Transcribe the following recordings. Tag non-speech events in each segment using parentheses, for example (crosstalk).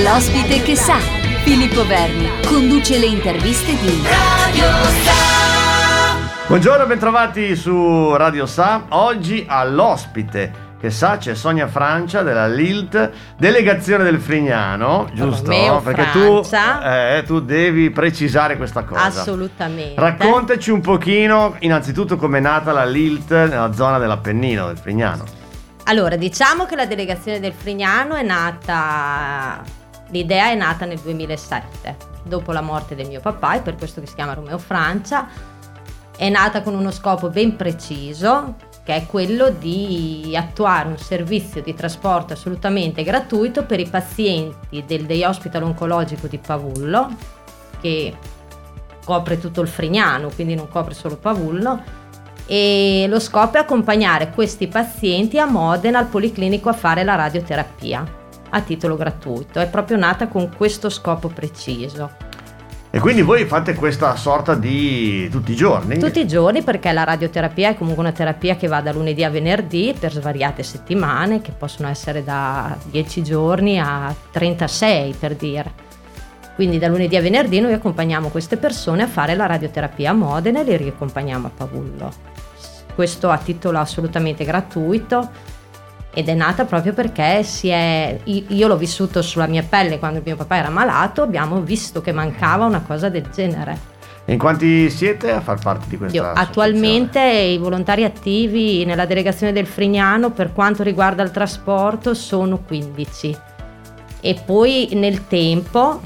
L'ospite che sa, Filippo Verni, conduce le interviste di Radio Sa. Buongiorno, bentrovati su Radio Sa. Oggi all'ospite che sa c'è Sonia Francia della LILT, delegazione del Frignano, giusto? Romeo Perché tu, eh, tu devi precisare questa cosa. Assolutamente. Raccontaci un pochino innanzitutto com'è nata la LILT nella zona dell'Appennino, del Frignano. Allora, diciamo che la delegazione del Frignano è nata, l'idea è nata nel 2007, dopo la morte del mio papà, è per questo che si chiama Romeo Francia. È nata con uno scopo ben preciso, che è quello di attuare un servizio di trasporto assolutamente gratuito per i pazienti del Day Hospital Oncologico di Pavullo, che copre tutto il Frignano, quindi non copre solo Pavullo, e lo scopo è accompagnare questi pazienti a Modena al Policlinico a fare la radioterapia a titolo gratuito. È proprio nata con questo scopo preciso. E quindi voi fate questa sorta di tutti i giorni? Tutti i giorni perché la radioterapia è comunque una terapia che va da lunedì a venerdì per svariate settimane, che possono essere da 10 giorni a 36 per dire. Quindi da lunedì a venerdì noi accompagniamo queste persone a fare la radioterapia a Modena e le riaccompagniamo a Pavullo. Questo a titolo assolutamente gratuito ed è nata proprio perché si è, io l'ho vissuto sulla mia pelle quando mio papà era malato, abbiamo visto che mancava una cosa del genere. E in quanti siete a far parte di questa Io, attualmente i volontari attivi nella delegazione del Frignano per quanto riguarda il trasporto sono 15 e poi nel tempo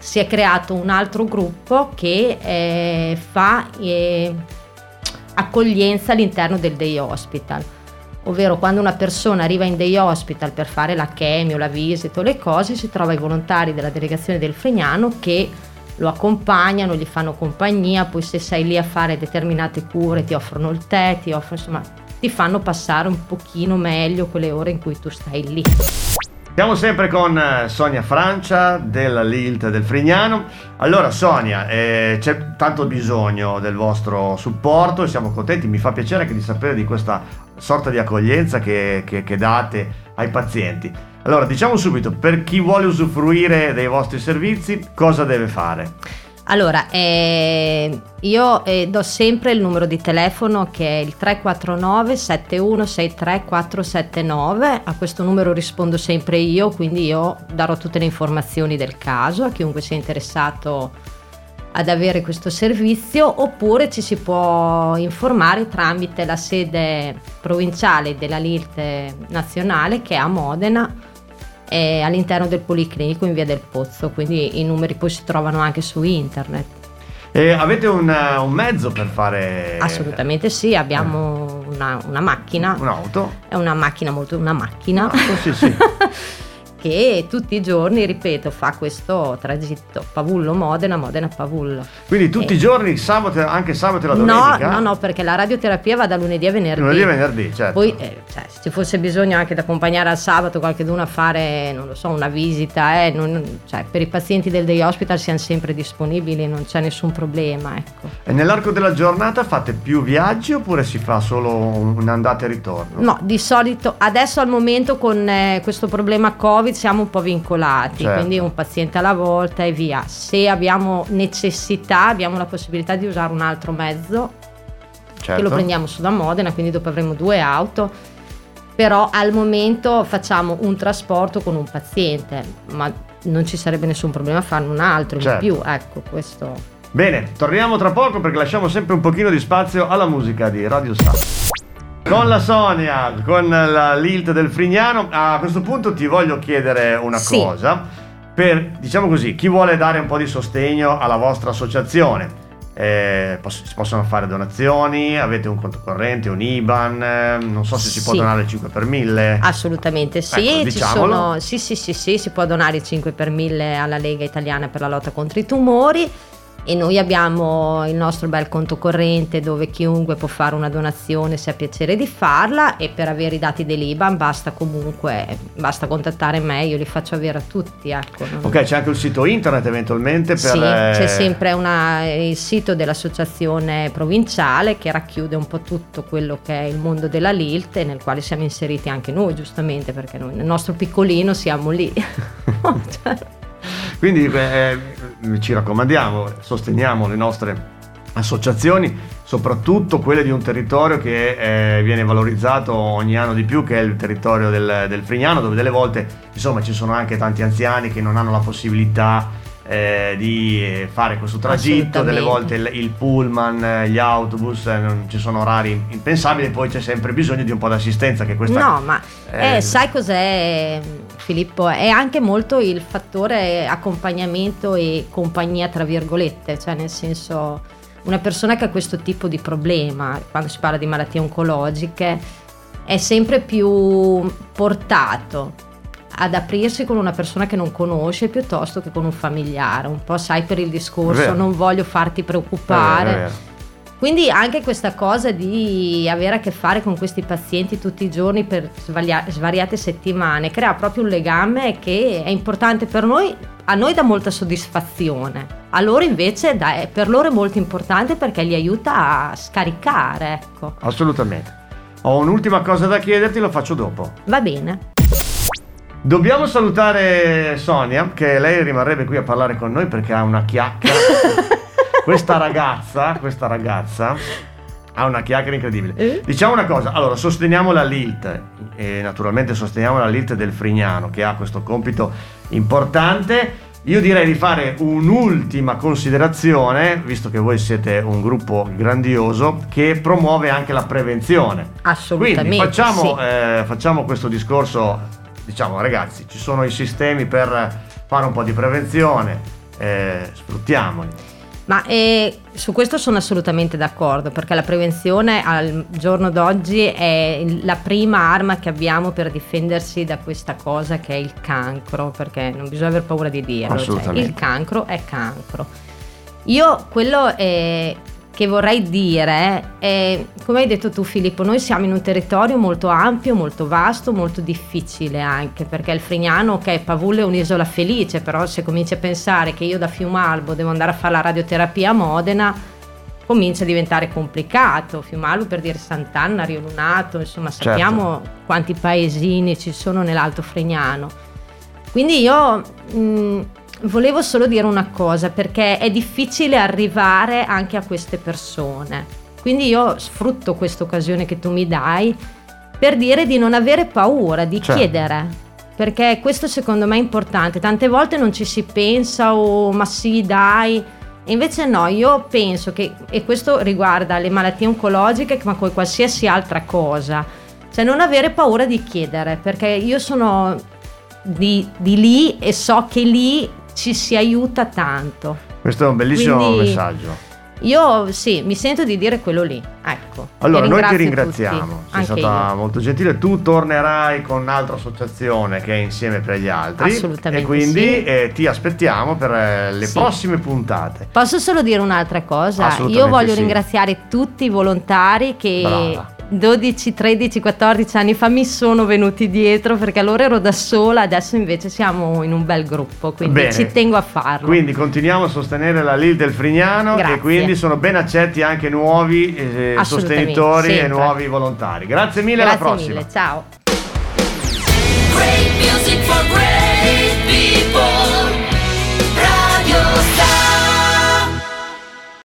si è creato un altro gruppo che eh, fa eh, accoglienza all'interno del day hospital ovvero quando una persona arriva in day hospital per fare la chemio, la visita o le cose, si trova i volontari della delegazione del Fregnano che lo accompagnano, gli fanno compagnia, poi se sei lì a fare determinate cure ti offrono il tè, ti offrono insomma ti fanno passare un pochino meglio quelle ore in cui tu stai lì. Siamo sempre con eh, Sonia Francia della Lilt del Frignano. Allora Sonia, eh, c'è tanto bisogno del vostro supporto e siamo contenti, mi fa piacere anche di sapere di questa sorta di accoglienza che, che, che date ai pazienti. Allora diciamo subito, per chi vuole usufruire dei vostri servizi, cosa deve fare? Allora, eh, io eh, do sempre il numero di telefono che è il 349 7163 479. A questo numero rispondo sempre io, quindi io darò tutte le informazioni del caso a chiunque sia interessato ad avere questo servizio oppure ci si può informare tramite la sede provinciale della LIRT nazionale che è a Modena è all'interno del Policlinico in via del Pozzo, quindi i numeri poi si trovano anche su internet. E avete un, un mezzo per fare... Assolutamente sì, abbiamo una, una macchina. Un'auto? È una macchina molto... una macchina. Ah, sì, sì. (laughs) che tutti i giorni, ripeto, fa questo tragitto Pavullo-Modena, Modena-Pavullo. Quindi tutti Eh. i giorni, sabato, anche sabato e la No, domenica? no, no, perché la radioterapia va da lunedì a venerdì. Lunedì e venerdì, certo. Poi, eh, cioè, se ci fosse bisogno anche di accompagnare al sabato qualcuno a fare, non lo so, una visita, eh, non- cioè, per i pazienti del day hospital siamo sempre disponibili, non c'è nessun problema, ecco. E nell'arco della giornata fate più viaggi oppure si fa solo un'andata e ritorno? No, di solito adesso al momento con eh, questo problema Covid siamo un po' vincolati, Certo. quindi un paziente alla volta e via. Se abbiamo necessità, abbiamo la possibilità di usare un altro mezzo Certo. che lo prendiamo su da Modena, quindi dopo avremo due auto. Però al momento facciamo un trasporto con un paziente, ma non ci sarebbe nessun problema a farne un altro Certo. in più, ecco, questo Bene, torniamo tra poco perché lasciamo sempre un pochino di spazio alla musica di Radio Star. Con la Sonia, con la Lilt del Frignano, a questo punto ti voglio chiedere una Sì. cosa. Per, diciamo così, chi vuole dare un po' di sostegno alla vostra associazione, eh, poss- si possono fare donazioni, avete un conto corrente, un IBAN, eh, non so se si può Sì. donare il 5 per 1000. Assolutamente sì, Ecco, sono, sì, sì, sì, sì, si può donare 5 per 1000 alla Lega Italiana per la lotta contro i tumori e noi abbiamo il nostro bel conto corrente dove chiunque può fare una donazione se ha piacere di farla e per avere i dati dell'IBAN basta comunque, basta contattare me, io li faccio avere a tutti. Ecco. Ok, c'è anche il sito internet eventualmente per... sì, eh, c'è sempre una- il sito dell'associazione provinciale che racchiude un po' tutto quello che è il mondo della LILT e nel quale siamo inseriti anche noi giustamente perché noi nel nostro piccolino siamo lì. (laughs) (laughs) Quindi eh, ci raccomandiamo, sosteniamo le nostre associazioni, soprattutto quelle di un territorio che eh, viene valorizzato ogni anno di più, che è il territorio del, del Frignano, dove delle volte insomma ci sono anche tanti anziani che non hanno la possibilità eh, di fare questo tragitto, delle volte il, il pullman, gli autobus, eh, non ci sono orari impensabili, poi c'è sempre bisogno di un po' d'assistenza che questa... No, ma eh, sai cos'è Filippo? È anche molto il fattore accompagnamento e compagnia tra virgolette, cioè nel senso una persona che ha questo tipo di problema, quando si parla di malattie oncologiche, è sempre più portato ad aprirsi con una persona che non conosce piuttosto che con un familiare. Un po' sai per il discorso, non voglio farti preoccupare. È vero, è vero. Quindi anche questa cosa di avere a che fare con questi pazienti tutti i giorni per svariate settimane crea proprio un legame che è importante per noi, a noi dà molta soddisfazione, a loro invece dà, per loro è molto importante perché li aiuta a scaricare. Ecco. Assolutamente. Ho un'ultima cosa da chiederti, lo faccio dopo. Va bene. Dobbiamo salutare Sonia, che lei rimarrebbe qui a parlare con noi perché ha una chiacchiera. (laughs) questa ragazza, questa ragazza ha una chiacchiera incredibile. Eh? Diciamo una cosa, allora sosteniamo la LILT e naturalmente sosteniamo la LILT del Frignano che ha questo compito importante. Io direi di fare un'ultima considerazione, visto che voi siete un gruppo grandioso che promuove anche la prevenzione. Assolutamente. Quindi facciamo, sì. eh, facciamo questo discorso diciamo ragazzi ci sono i sistemi per fare un po' di prevenzione, eh, sfruttiamoli. Ma eh, su questo sono assolutamente d'accordo perché la prevenzione al giorno d'oggi è la prima arma che abbiamo per difendersi da questa cosa che è il cancro, perché non bisogna aver paura di dirlo, cioè, il cancro è cancro. Io quello è, che vorrei dire è, come hai detto tu Filippo, noi siamo in un territorio molto ampio, molto vasto, molto difficile anche, perché il Frignano, ok, Pavullo è un'isola felice, però se cominci a pensare che io da Fiumalbo devo andare a fare la radioterapia a Modena, comincia a diventare complicato. Fiumalbo per dire Sant'Anna, Rio Lunato, insomma sappiamo certo. quanti paesini ci sono nell'Alto Frignano. Quindi io... Mh, volevo solo dire una cosa perché è difficile arrivare anche a queste persone. Quindi io sfrutto questa occasione che tu mi dai per dire di non avere paura, di certo. chiedere. Perché questo secondo me è importante. Tante volte non ci si pensa o oh, ma sì, dai. E invece no, io penso che, e questo riguarda le malattie oncologiche, ma come qualsiasi altra cosa, cioè non avere paura di chiedere, perché io sono di, di lì e so che lì ci si aiuta tanto. Questo è un bellissimo Quindi, messaggio. Io sì, mi sento di dire quello lì. Ecco. Allora, noi ti ringraziamo, tutti, sei stata io. molto gentile. Tu tornerai con un'altra associazione che è insieme per gli altri. Assolutamente. E quindi sì. eh, ti aspettiamo per eh, le sì. prossime puntate. Posso solo dire un'altra cosa? Io voglio sì. ringraziare tutti i volontari che. Brava 12, 13, 14 anni fa mi sono venuti dietro perché allora ero da sola, adesso invece siamo in un bel gruppo, quindi Bene. ci tengo a farlo. Quindi continuiamo a sostenere la Lil del Frignano Grazie. e quindi sono ben accetti anche nuovi eh, sostenitori sempre. e nuovi volontari. Grazie mille, Grazie alla prossima. Mille, ciao.